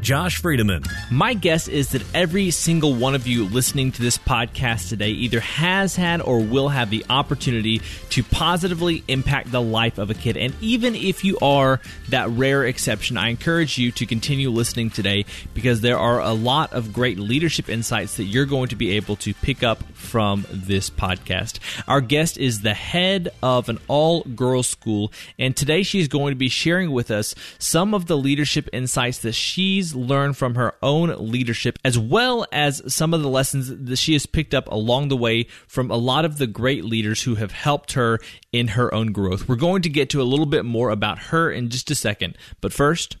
Josh Friedeman. My guess is that every single one of you listening to this podcast today either has had or will have the opportunity to positively impact the life of a kid. And even if you are that rare exception, I encourage you to continue listening today because there are a lot of great leadership insights that you're going to be able to pick up from this podcast. Our guest is the head of an all girls school, and today she's going to be sharing with us some of the leadership insights that she's learned from her own leadership, as well as some of the lessons that she has picked up along the way from a lot of the great leaders who have helped her in her own growth. We're going to get to a little bit more about her in just a second, but first,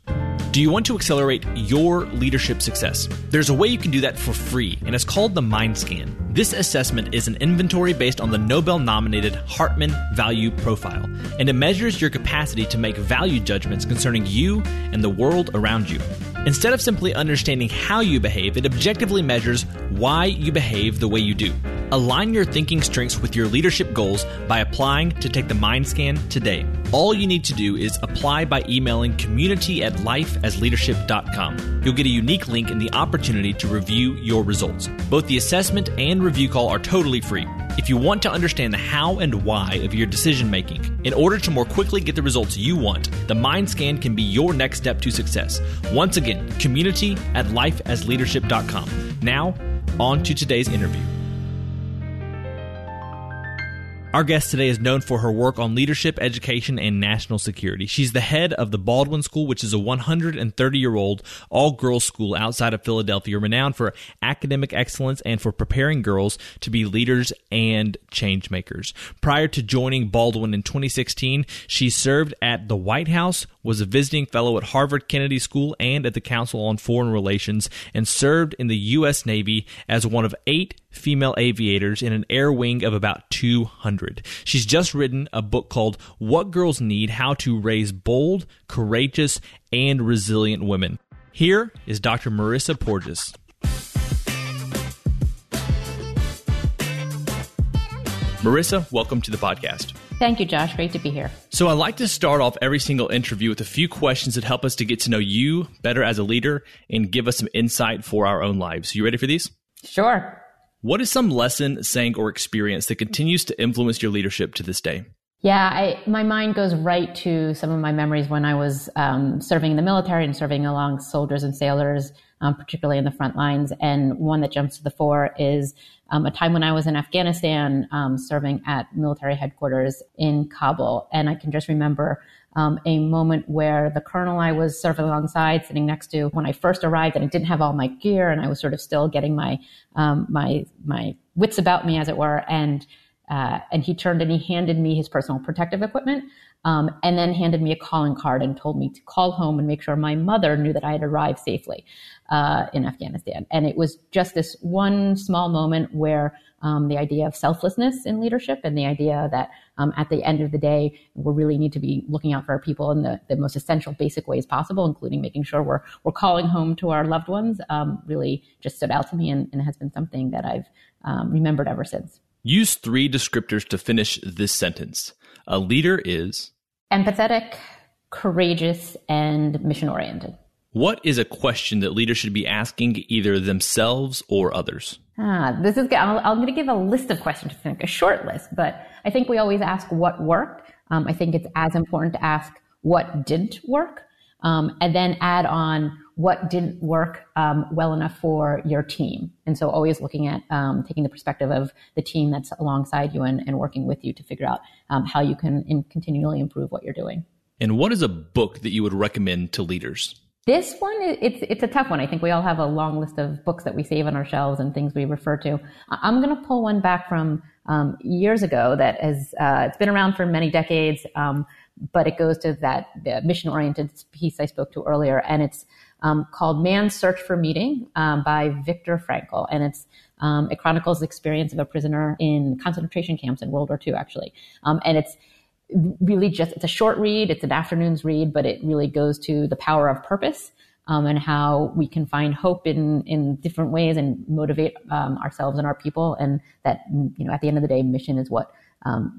do you want to accelerate your leadership success? There's a way you can do that for free, and it's called the Mind Scan. This assessment is an inventory based on the Nobel nominated Hartman Value Profile, and it measures your capacity to make value judgments concerning you and the world around you. Instead of simply understanding how you behave, it objectively measures why you behave the way you do. Align your thinking strengths with your leadership goals by applying to take the mind scan today. All you need to do is apply by emailing community at lifeasleadership.com. You'll get a unique link and the opportunity to review your results. Both the assessment and review call are totally free. If you want to understand the how and why of your decision making, in order to more quickly get the results you want, the Mind Scan can be your next step to success. Once again, community at lifeasleadership.com. Now, on to today's interview. Our guest today is known for her work on leadership, education, and national security. She's the head of the Baldwin School, which is a 130 year old all girls school outside of Philadelphia, renowned for academic excellence and for preparing girls to be leaders and change makers. Prior to joining Baldwin in 2016, she served at the White House, was a visiting fellow at Harvard Kennedy School and at the Council on Foreign Relations, and served in the U.S. Navy as one of eight female aviators in an air wing of about 200. She's just written a book called What Girls Need How to Raise Bold, Courageous, and Resilient Women. Here is Dr. Marissa Porges. Marissa, welcome to the podcast. Thank you, Josh. Great to be here. So, I like to start off every single interview with a few questions that help us to get to know you better as a leader and give us some insight for our own lives. You ready for these? Sure. What is some lesson, saying, or experience that continues to influence your leadership to this day? Yeah, I, my mind goes right to some of my memories when I was um, serving in the military and serving along soldiers and sailors, um, particularly in the front lines. And one that jumps to the fore is um, a time when I was in Afghanistan um, serving at military headquarters in Kabul. And I can just remember um, a moment where the colonel I was serving alongside, sitting next to when I first arrived, and I didn't have all my gear, and I was sort of still getting my um, my my wits about me, as it were, and uh, and he turned and he handed me his personal protective equipment, um, and then handed me a calling card and told me to call home and make sure my mother knew that I had arrived safely uh, in Afghanistan. And it was just this one small moment where um, the idea of selflessness in leadership and the idea that um, at the end of the day, we really need to be looking out for our people in the, the most essential, basic ways possible, including making sure we're, we're calling home to our loved ones, um, really just stood out to me and, and has been something that I've um, remembered ever since. Use three descriptors to finish this sentence. A leader is empathetic, courageous, and mission oriented. What is a question that leaders should be asking either themselves or others? Ah, this is good. I'm, I'm going to give a list of questions to think, a short list, but I think we always ask what worked. Um, I think it's as important to ask what didn't work, um, and then add on what didn't work um, well enough for your team. And so always looking at um, taking the perspective of the team that's alongside you and, and working with you to figure out um, how you can in continually improve what you're doing. And what is a book that you would recommend to leaders? This one, it's it's a tough one. I think we all have a long list of books that we save on our shelves and things we refer to. I'm going to pull one back from um, years ago that has uh, it's been around for many decades, um, but it goes to that mission oriented piece I spoke to earlier, and it's um, called Man's Search for Meaning um, by Viktor Frankl, and it's um, it chronicles the experience of a prisoner in concentration camps in World War II, actually, um, and it's really just it's a short read it's an afternoon's read but it really goes to the power of purpose um, and how we can find hope in in different ways and motivate um, ourselves and our people. And that you know at the end of the day mission is what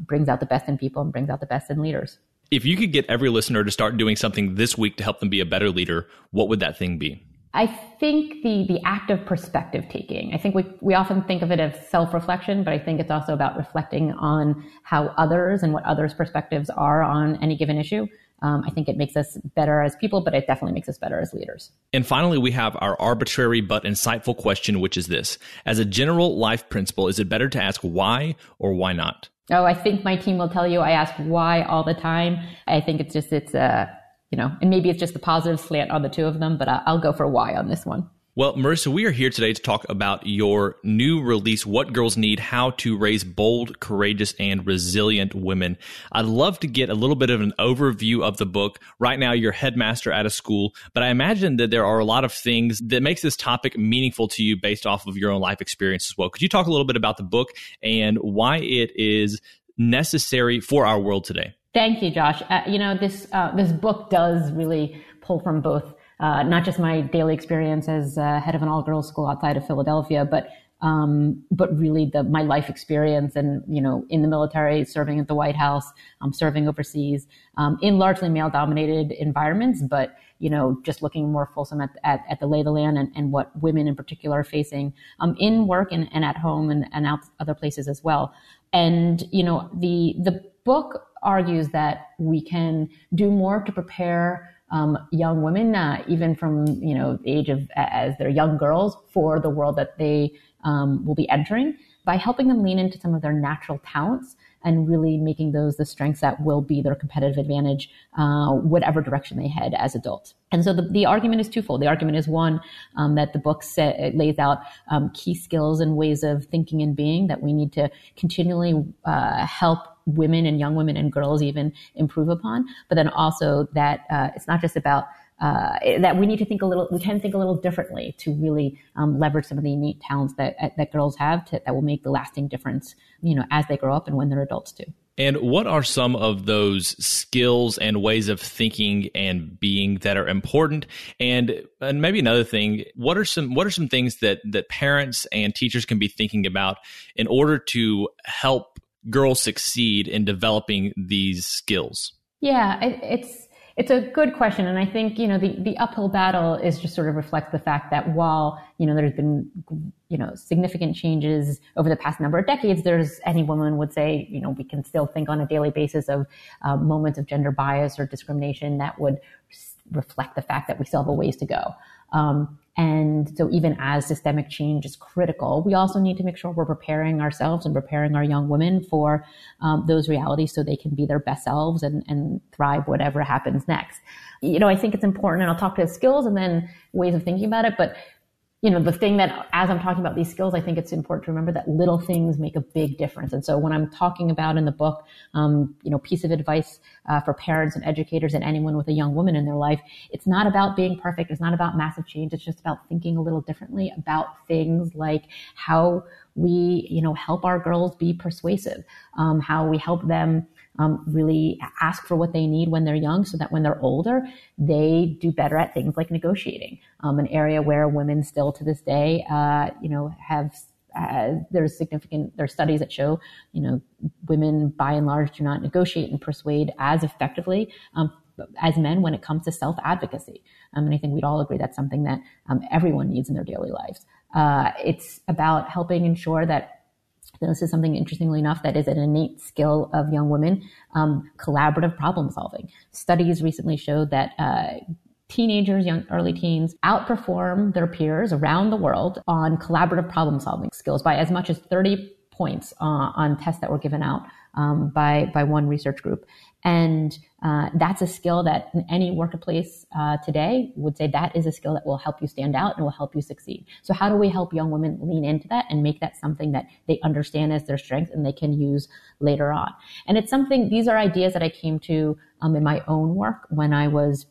brings out the best in people and brings out the best in leaders if you could get every listener to start doing something this week to help them be a better leader what would that thing be I think the the act of perspective taking. I think we we often think of it as self reflection, but I think it's also about reflecting on how others and what others' perspectives are on any given issue. Um, I think it makes us better as people, but it definitely makes us better as leaders. And finally, we have our arbitrary but insightful question, which is this: As a general life principle, is it better to ask why or why not? Oh, I think my team will tell you I ask why all the time. I think it's just it's a you know, and maybe it's just the positive slant on the two of them, but I'll go for why on this one. Well, Marissa, we are here today to talk about your new release, What Girls Need How to Raise Bold, Courageous, and Resilient Women. I'd love to get a little bit of an overview of the book. Right now, you're headmaster at a school, but I imagine that there are a lot of things that makes this topic meaningful to you based off of your own life experience as well. Could you talk a little bit about the book and why it is necessary for our world today? Thank you, Josh. Uh, you know, this uh, this book does really pull from both uh, not just my daily experience as uh, head of an all girls school outside of Philadelphia, but um, but really the my life experience and you know in the military, serving at the White House, um, serving overseas um, in largely male dominated environments, but you know just looking more fulsome at, at, at, the lay of the land and, and what women in particular are facing um, in work and, and at home and, and out other places as well. And you know the the book argues that we can do more to prepare um, young women, uh, even from you know the age of as they're young girls, for the world that they um, will be entering by helping them lean into some of their natural talents and really making those the strengths that will be their competitive advantage, uh, whatever direction they head as adults. And so the, the argument is twofold. The argument is one, um, that the book lays out um, key skills and ways of thinking and being that we need to continually uh, help women and young women and girls even improve upon. But then also that uh, it's not just about uh, that we need to think a little, we can think a little differently to really um, leverage some of the innate talents that that girls have to, that will make the lasting difference, you know, as they grow up and when they're adults too. And what are some of those skills and ways of thinking and being that are important? And and maybe another thing, what are some what are some things that that parents and teachers can be thinking about in order to help girls succeed in developing these skills? Yeah, it, it's it's a good question, and I think you know the the uphill battle is just sort of reflects the fact that while you know there's been you know significant changes over the past number of decades, there's any woman would say you know we can still think on a daily basis of uh, moments of gender bias or discrimination that would reflect the fact that we still have a ways to go. Um, and so even as systemic change is critical, we also need to make sure we're preparing ourselves and preparing our young women for um, those realities so they can be their best selves and, and thrive whatever happens next. You know, I think it's important, and I'll talk to the skills and then ways of thinking about it, but you know, the thing that as I'm talking about these skills, I think it's important to remember that little things make a big difference. And so when I'm talking about in the book, um, you know, piece of advice uh, for parents and educators and anyone with a young woman in their life, it's not about being perfect. It's not about massive change. It's just about thinking a little differently about things like how we, you know, help our girls be persuasive, um, how we help them um, really ask for what they need when they're young so that when they're older, they do better at things like negotiating, um, an area where women still to this day, uh, you know, have uh, there's significant there's studies that show you know women by and large do not negotiate and persuade as effectively um, as men when it comes to self advocacy. Um, and I think we'd all agree that's something that um, everyone needs in their daily lives. Uh, it's about helping ensure that this is something interestingly enough that is an innate skill of young women um, collaborative problem solving. Studies recently showed that uh, teenagers young early teens outperform their peers around the world on collaborative problem solving skills by as much as 30 points uh, on tests that were given out um, by by one research group And uh, that's a skill that in any workplace uh, today would say that is a skill that will help you stand out and will help you succeed. So how do we help young women lean into that and make that something that they understand as their strength and they can use later on? And it's something, these are ideas that I came to um, in my own work when I was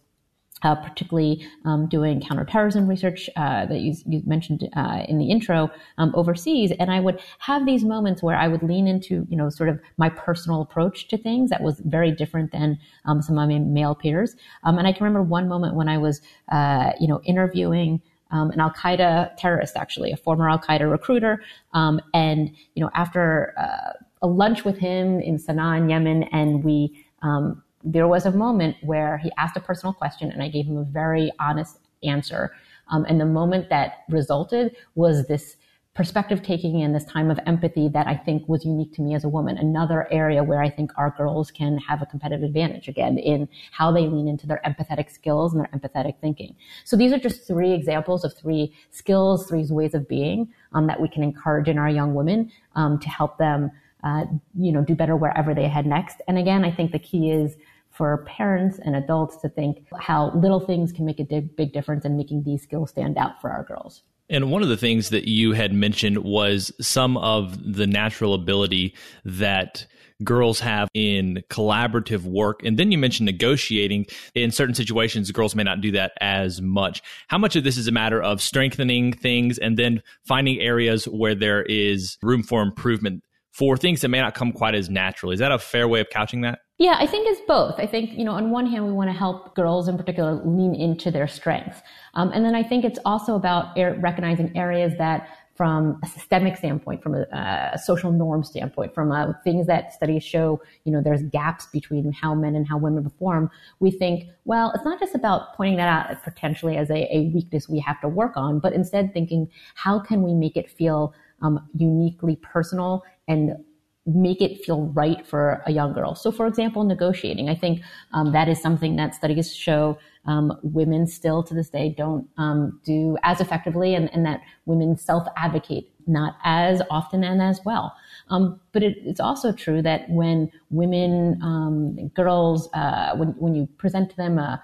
uh, particularly um, doing counterterrorism research uh, that you, you mentioned uh, in the intro um, overseas, and I would have these moments where I would lean into, you know, sort of my personal approach to things that was very different than um, some of my male peers. Um, and I can remember one moment when I was, uh, you know, interviewing. Um, an Al Qaeda terrorist, actually, a former Al Qaeda recruiter, um, and you know, after uh, a lunch with him in Sana'a in Yemen, and we um, there was a moment where he asked a personal question and I gave him a very honest answer. Um, and the moment that resulted was this perspective taking and this time of empathy that I think was unique to me as a woman. Another area where I think our girls can have a competitive advantage again in how they lean into their empathetic skills and their empathetic thinking. So these are just three examples of three skills, three ways of being um, that we can encourage in our young women um, to help them uh, you know, do better wherever they head next. And again, I think the key is for parents and adults to think how little things can make a big difference in making these skills stand out for our girls. And one of the things that you had mentioned was some of the natural ability that girls have in collaborative work. And then you mentioned negotiating. In certain situations, girls may not do that as much. How much of this is a matter of strengthening things and then finding areas where there is room for improvement for things that may not come quite as naturally. Is that a fair way of couching that? Yeah, I think it's both. I think, you know, on one hand, we want to help girls in particular lean into their strengths. Um, and then I think it's also about er- recognizing areas that from a systemic standpoint, from a, social norm standpoint, from uh, things that studies show, you know, there's gaps between how men and how women perform. We think, well, it's not just about pointing that out potentially as a, a weakness we have to work on, but instead thinking, how can we make it feel um, uniquely personal and make it feel right for a young girl. So, for example, negotiating. I think um, that is something that studies show um, women still to this day don't um, do as effectively, and, and that women self advocate not as often and as well. Um, but it, it's also true that when women, um, girls, uh, when, when you present to them a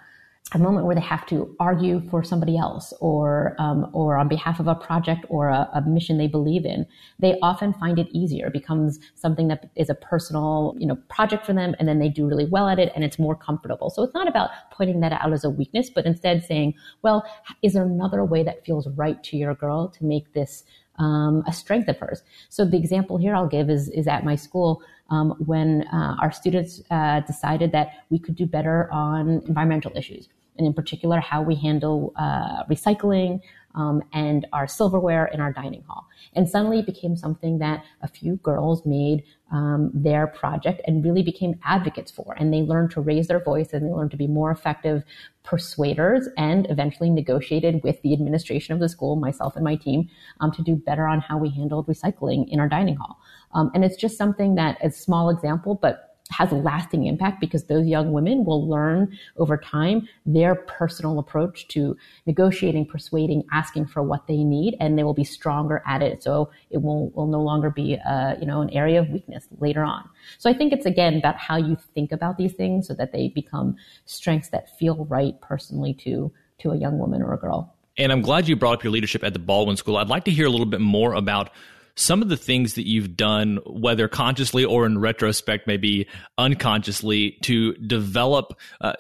a moment where they have to argue for somebody else or um, or on behalf of a project or a, a, mission they believe in they often find it easier. It becomes something that is a personal you know project for them and then they do really well at it and it's more comfortable. So it's not about pointing that out as a weakness but instead saying well is there another way that feels right to your girl to make this um, a strength of hers? So the example here i'll give is is at my school um, when uh, our students uh, decided that we could do better on environmental issues, and in particular, how we handle uh, recycling um, and our silverware in our dining hall. And suddenly it became something that a few girls made um, their project and really became advocates for. And they learned to raise their voice and they learned to be more effective persuaders and eventually negotiated with the administration of the school, myself and my team, um, to do better on how we handled recycling in our dining hall. Um, and it's just something that a small example, but has a lasting impact because those young women will learn over time their personal approach to negotiating, persuading, asking for what they need, and they will be stronger at it. So it will, will no longer be, uh, you know, an area of weakness later on. So I think it's again about how you think about these things so that they become strengths that feel right personally to, to a young woman or a girl. And I'm glad you brought up your leadership at the Baldwin School. I'd like to hear a little bit more about some of the things that you've done, whether consciously or in retrospect, maybe unconsciously, to develop. Uh,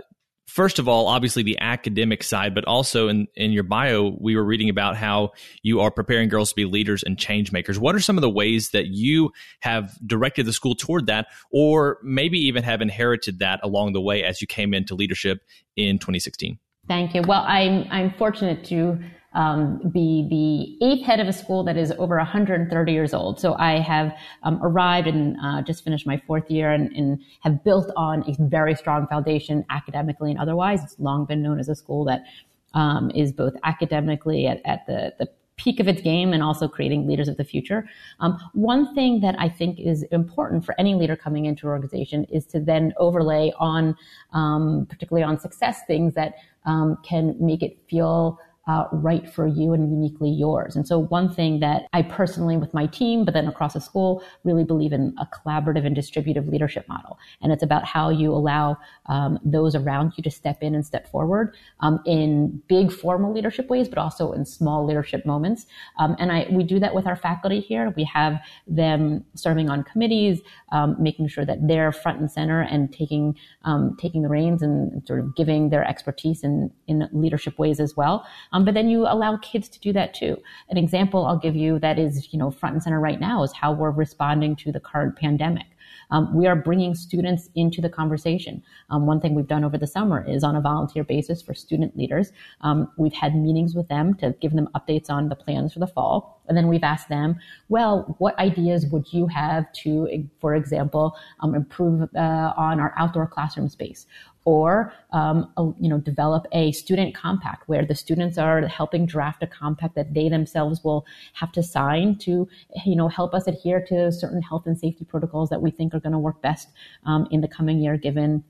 first of all, obviously the academic side, but also in, in your bio, we were reading about how you are preparing girls to be leaders and change makers. What are some of the ways that you have directed the school toward that, or maybe even have inherited that along the way as you came into leadership in 2016? Thank you. Well, I'm I'm fortunate to um, be the eighth head of a school that is over 130 years old. So I have um, arrived and uh, just finished my fourth year and, and, have built on a very strong foundation academically and otherwise. It's long been known as a school that um, is both academically at, at the, the peak of its game and also creating leaders of the future. Um, one thing that I think is important for any leader coming into an organization is to then overlay on, um, particularly on success, things that um, can make it feel uh, right for you and uniquely yours. And so, one thing that I personally, with my team, but then across the school, really believe in a collaborative and distributive leadership model. And it's about how you allow um, those around you to step in and step forward um, in big formal leadership ways, but also in small leadership moments. Um, and I, we do that with our faculty here. We have them serving on committees, um, making sure that they're front and center and taking um, taking the reins and sort of giving their expertise in in leadership ways as well. Um, but then you allow kids to do that too. An example I'll give you that is, you know, front and center right now is how we're responding to the current pandemic. Um, we are bringing students into the conversation. Um, one thing we've done over the summer is on a volunteer basis for student leaders. Um, we've had meetings with them to give them updates on the plans for the fall. And then we've asked them, well, what ideas would you have to, for example, um, improve uh, on our outdoor classroom space? or um, a, you know develop a student compact where the students are helping draft a compact that they themselves will have to sign to you know help us adhere to certain health and safety protocols that we think are going to work best um, in the coming year given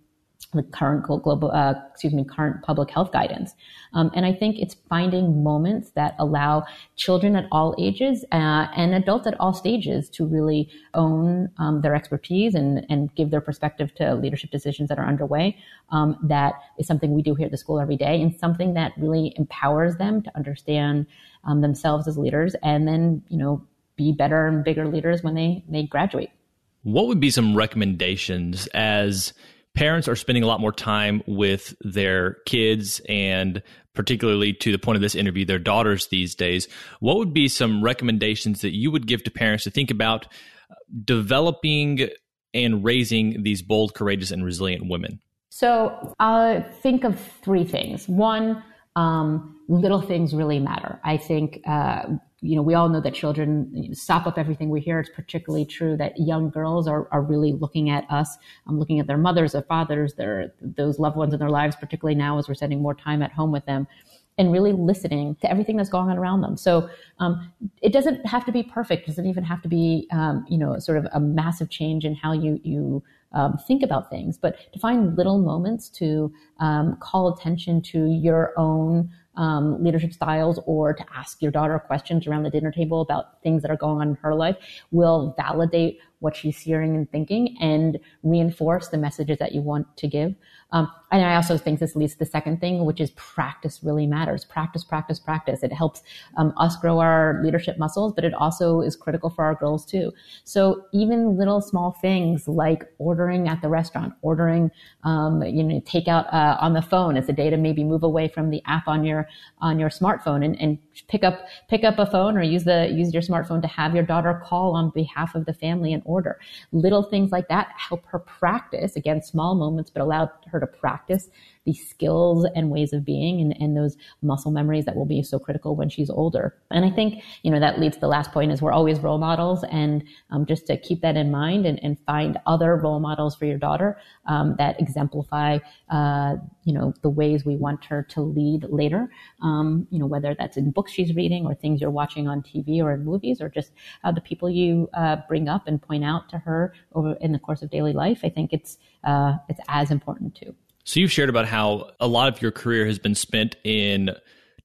the current global, uh, excuse me, current public health guidance. Um, and I think it's finding moments that allow children at all ages uh, and adults at all stages to really own um, their expertise and, and give their perspective to leadership decisions that are underway. Um, that is something we do here at the school every day and something that really empowers them to understand um, themselves as leaders and then, you know, be better and bigger leaders when they, they graduate. What would be some recommendations as parents are spending a lot more time with their kids and particularly to the point of this interview their daughters these days. What would be some recommendations that you would give to parents to think about developing and raising these bold courageous and resilient women? So i think of three things. One um, little things really matter. I think uh, you know, we all know that children stop up everything we hear. It's particularly true that young girls are, are really looking at us, um, looking at their mothers, their fathers, their those loved ones in their lives, particularly now as we're spending more time at home with them, and really listening to everything that's going on around them. So um, it doesn't have to be perfect. It doesn't even have to be, um, you know, sort of a massive change in how you you um, think about things, but to find little moments to um, call attention to your own um, leadership styles or to ask your daughter questions around the dinner table about things that are going on in her life will validate what she's hearing and thinking and reinforce the messages that you want to give. Um, and I also think this leads to the second thing, which is practice really matters. Practice, practice, practice. It helps um, us grow our leadership muscles, but it also is critical for our girls too. So even little small things like ordering at the restaurant, ordering, um, you know, takeout uh, on the phone. It's a day to maybe move away from the app on your on your smartphone and, and pick up pick up a phone or use the use your smartphone to have your daughter call on behalf of the family and order. Little things like that help her practice again, small moments, but allow her to practice these skills and ways of being and, and those muscle memories that will be so critical when she's older. And I think, you know, that leads to the last point is we're always role models and um, just to keep that in mind and, and find other role models for your daughter um, that exemplify, uh, you know, the ways we want her to lead later, um, you know, whether that's in books she's reading or things you're watching on TV or in movies or just uh, the people you uh, bring up and point out to her over in the course of daily life. I think it's, uh, it's as important too. So you've shared about how a lot of your career has been spent in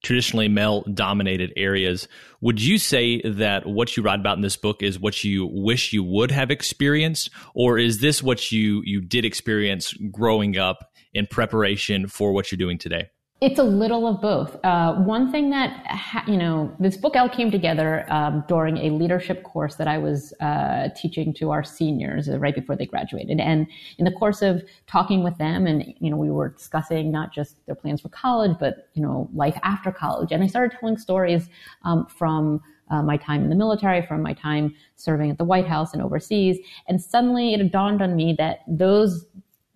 traditionally male dominated areas. Would you say that what you write about in this book is what you wish you would have experienced or is this what you you did experience growing up in preparation for what you're doing today? It's a little of both. Uh, one thing that, ha- you know, this book all came together um, during a leadership course that I was uh, teaching to our seniors uh, right before they graduated. And in the course of talking with them, and, you know, we were discussing not just their plans for college, but, you know, life after college. And I started telling stories um, from uh, my time in the military, from my time serving at the White House and overseas. And suddenly it dawned on me that those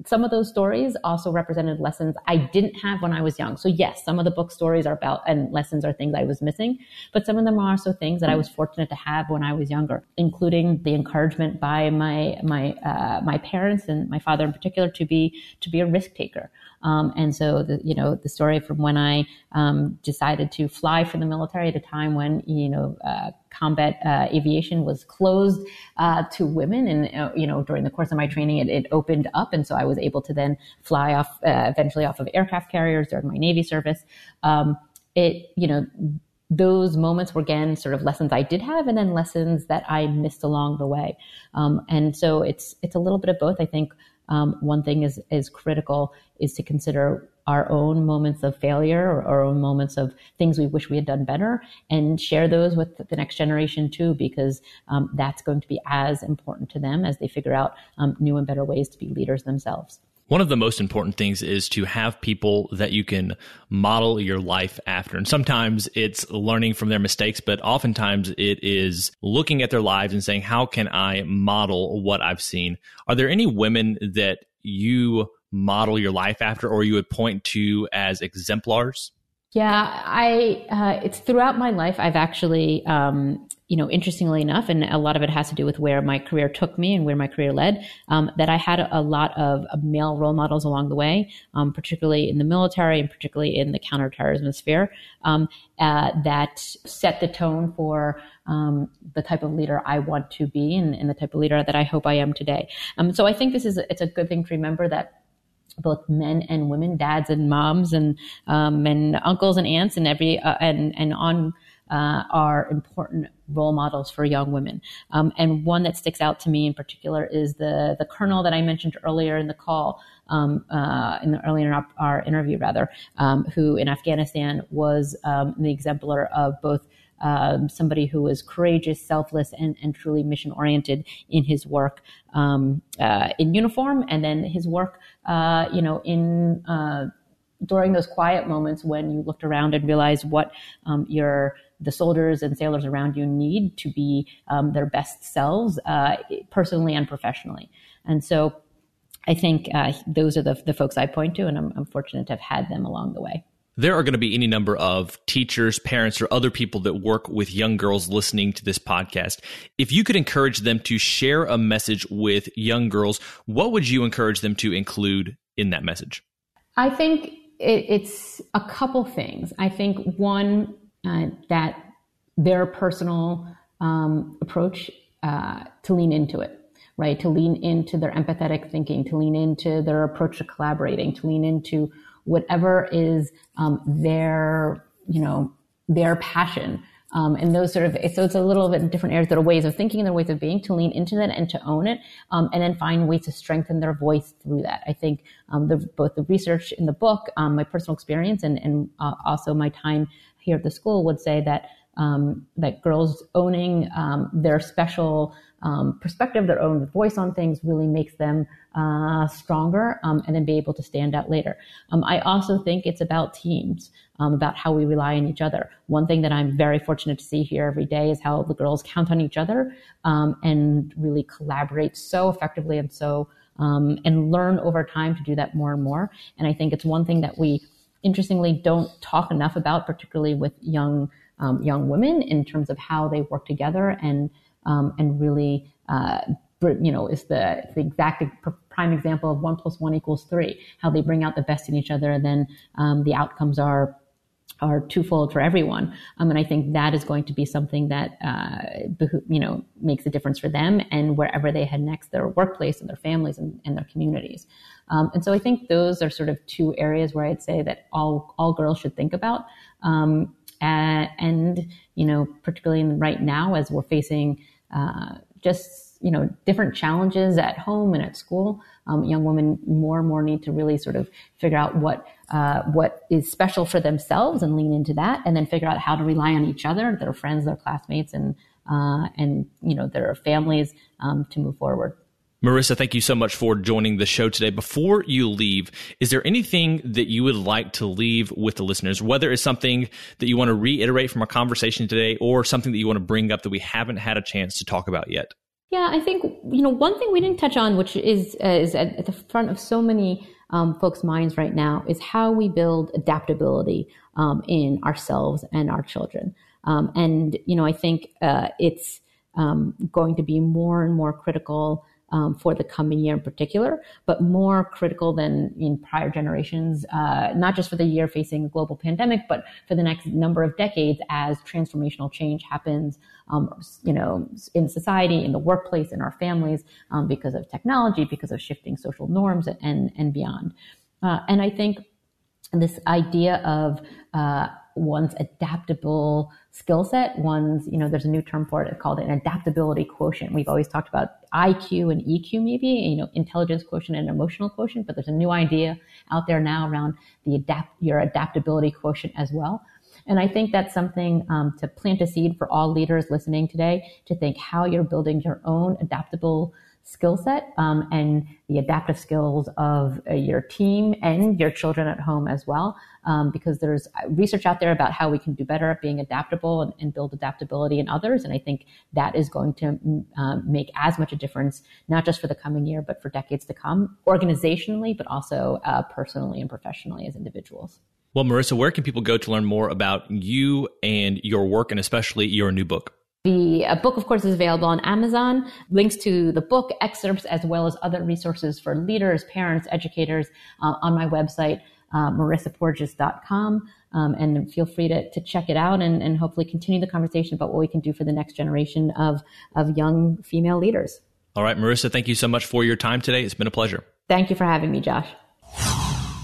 some of those stories also represented lessons I didn't have when I was young. So yes, some of the book stories are about and lessons are things I was missing, but some of them are also things that I was fortunate to have when I was younger, including the encouragement by my my uh, my parents and my father in particular to be to be a risk taker. Um, and so, the, you know, the story from when I um, decided to fly for the military at a time when, you know, uh, combat uh, aviation was closed uh, to women. And, uh, you know, during the course of my training, it, it, opened up. And so I was able to then fly off, uh, eventually off of aircraft carriers during my Navy service. Um, it, you know, those moments were again sort of lessons I did have, and then lessons that I missed along the way. Um, and so it's it's a little bit of both. I think um, one thing is is critical is to consider our own moments of failure or our own moments of things we wish we had done better and share those with the next generation too because um, that's going to be as important to them as they figure out um, new and better ways to be leaders themselves one of the most important things is to have people that you can model your life after. And sometimes it's learning from their mistakes, but oftentimes it is looking at their lives and saying, how can I model what I've seen? Are there any women that you model your life after or you would point to as exemplars? Yeah, I, uh, it's throughout my life, I've actually, um, you know, interestingly enough, and a lot of it has to do with where my career took me and where my career led, um, that I had a lot of, male role models along the way, um, particularly in the military and particularly in the counterterrorism sphere, um, uh, that set the tone for um, the type of leader I want to be and, and, the type of leader that I hope I am today. Um, so I think this is it's a good thing to remember that both men and women, dads and moms, and um, and uncles and aunts, and every uh, and and on uh, are important role models for young women. Um, and one that sticks out to me in particular is the the colonel that I mentioned earlier in the call, um, uh, in the earlier in our, our interview rather, um, who in Afghanistan was um, the exemplar of both um, somebody who was courageous, selfless, and, and truly mission oriented in his work um, uh, in uniform, and then his work, uh, you know, in uh, during those quiet moments when you looked around and realized what um, your the soldiers and sailors around you need to be um, their best selves, uh, personally and professionally. And so, I think uh, those are the, the folks I point to, and I'm, I'm fortunate to have had them along the way. There are going to be any number of teachers, parents, or other people that work with young girls listening to this podcast. If you could encourage them to share a message with young girls, what would you encourage them to include in that message? I think it, it's a couple things. I think one, uh, that their personal um, approach uh, to lean into it right? To lean into their empathetic thinking, to lean into their approach to collaborating, to lean into whatever is um, their, you know, their passion. Um, and those sort of, so it's a little bit different areas. There are ways of thinking, there are ways of being to lean into that and to own it, um, and then find ways to strengthen their voice through that. I think um, the, both the research in the book, um, my personal experience, and, and uh, also my time here at the school would say that um, that girls owning um, their special um, perspective, their own voice on things really makes them uh, stronger um, and then be able to stand out later. Um, I also think it's about teams, um, about how we rely on each other. One thing that I'm very fortunate to see here every day is how the girls count on each other um, and really collaborate so effectively and so um, and learn over time to do that more and more. And I think it's one thing that we interestingly don't talk enough about, particularly with young um, young women, in terms of how they work together and um, and really, uh, you know, is the, the exact prime example of one plus one equals three, how they bring out the best in each other, and then um, the outcomes are are twofold for everyone. Um, and I think that is going to be something that, uh, you know, makes a difference for them and wherever they head next, their workplace and their families and, and their communities. Um, and so I think those are sort of two areas where I'd say that all, all girls should think about. And, and, you know, particularly right now as we're facing uh, just you know different challenges at home and at school. Um, young women more and more need to really sort of figure out what uh, what is special for themselves and lean into that, and then figure out how to rely on each other, their friends, their classmates, and uh, and you know their families um, to move forward. Marissa, thank you so much for joining the show today. Before you leave, is there anything that you would like to leave with the listeners, whether it's something that you want to reiterate from our conversation today or something that you want to bring up that we haven't had a chance to talk about yet? Yeah, I think, you know, one thing we didn't touch on, which is, uh, is at, at, the front of so many um, folks' minds right now, is how we build adaptability um, in ourselves and our children. Um, and, you know, I think uh, it's um, going to be more and more critical um, for the coming year in particular, but more critical than in prior generations, uh, not just for the year facing a global pandemic, but for the next number of decades as transformational change happens, um, you know, in society, in the workplace, in our families, um, because of technology, because of shifting social norms and, and beyond. Uh, and I think this idea of uh, one's adaptable skill set. One's, you know, there's a new term for it called an adaptability quotient. We've always talked about IQ and EQ, maybe, you know, intelligence quotient and emotional quotient, but there's a new idea out there now around the adapt, your adaptability quotient as well. And I think that's something um, to plant a seed for all leaders listening today to think how you're building your own adaptable skill set um, and the adaptive skills of uh, your team and your children at home as well. Um, because there's research out there about how we can do better at being adaptable and, and build adaptability in others. And I think that is going to mm, um, make as much a difference, not just for the coming year, but for decades to come, organizationally, but also uh, personally and professionally as individuals. Well, Marissa, where can people go to learn more about you and your work and especially your new book? The uh, book, of course, is available on Amazon. Links to the book, excerpts, as well as other resources for leaders, parents, educators uh, on my website, uh, marissaporges.com. Um, and feel free to, to check it out and, and hopefully continue the conversation about what we can do for the next generation of, of young female leaders. All right, Marissa, thank you so much for your time today. It's been a pleasure. Thank you for having me, Josh.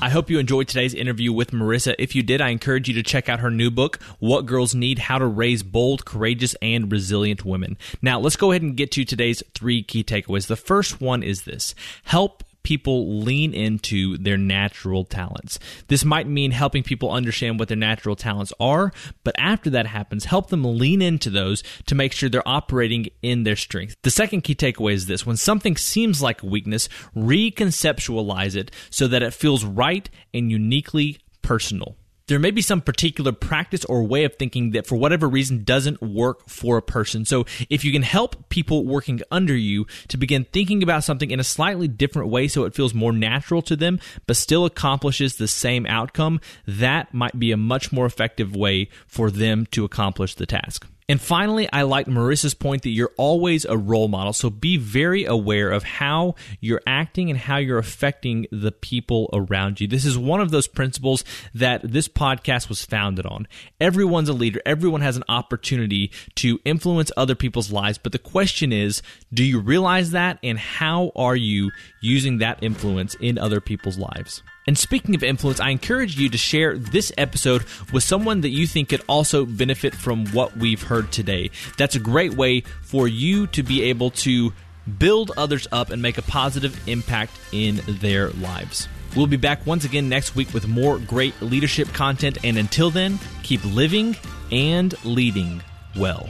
I hope you enjoyed today's interview with Marissa. If you did, I encourage you to check out her new book, What Girls Need How to Raise Bold, Courageous, and Resilient Women. Now, let's go ahead and get to today's three key takeaways. The first one is this help people lean into their natural talents. This might mean helping people understand what their natural talents are, but after that happens, help them lean into those to make sure they're operating in their strength. The second key takeaway is this when something seems like a weakness, reconceptualize it so that it feels right and uniquely personal there may be some particular practice or way of thinking that for whatever reason doesn't work for a person. So if you can help people working under you to begin thinking about something in a slightly different way so it feels more natural to them, but still accomplishes the same outcome, that might be a much more effective way for them to accomplish the task. And finally, I like Marissa's point that you're always a role model. So be very aware of how you're acting and how you're affecting the people around you. This is one of those principles that this podcast was founded on. Everyone's a leader. Everyone has an opportunity to influence other people's lives. But the question is, do you realize that? And how are you using that influence in other people's lives? And speaking of influence, I encourage you to share this episode with someone that you think could also benefit from what we've heard today. That's a great way for you to be able to build others up and make a positive impact in their lives. We'll be back once again next week with more great leadership content. And until then, keep living and leading well.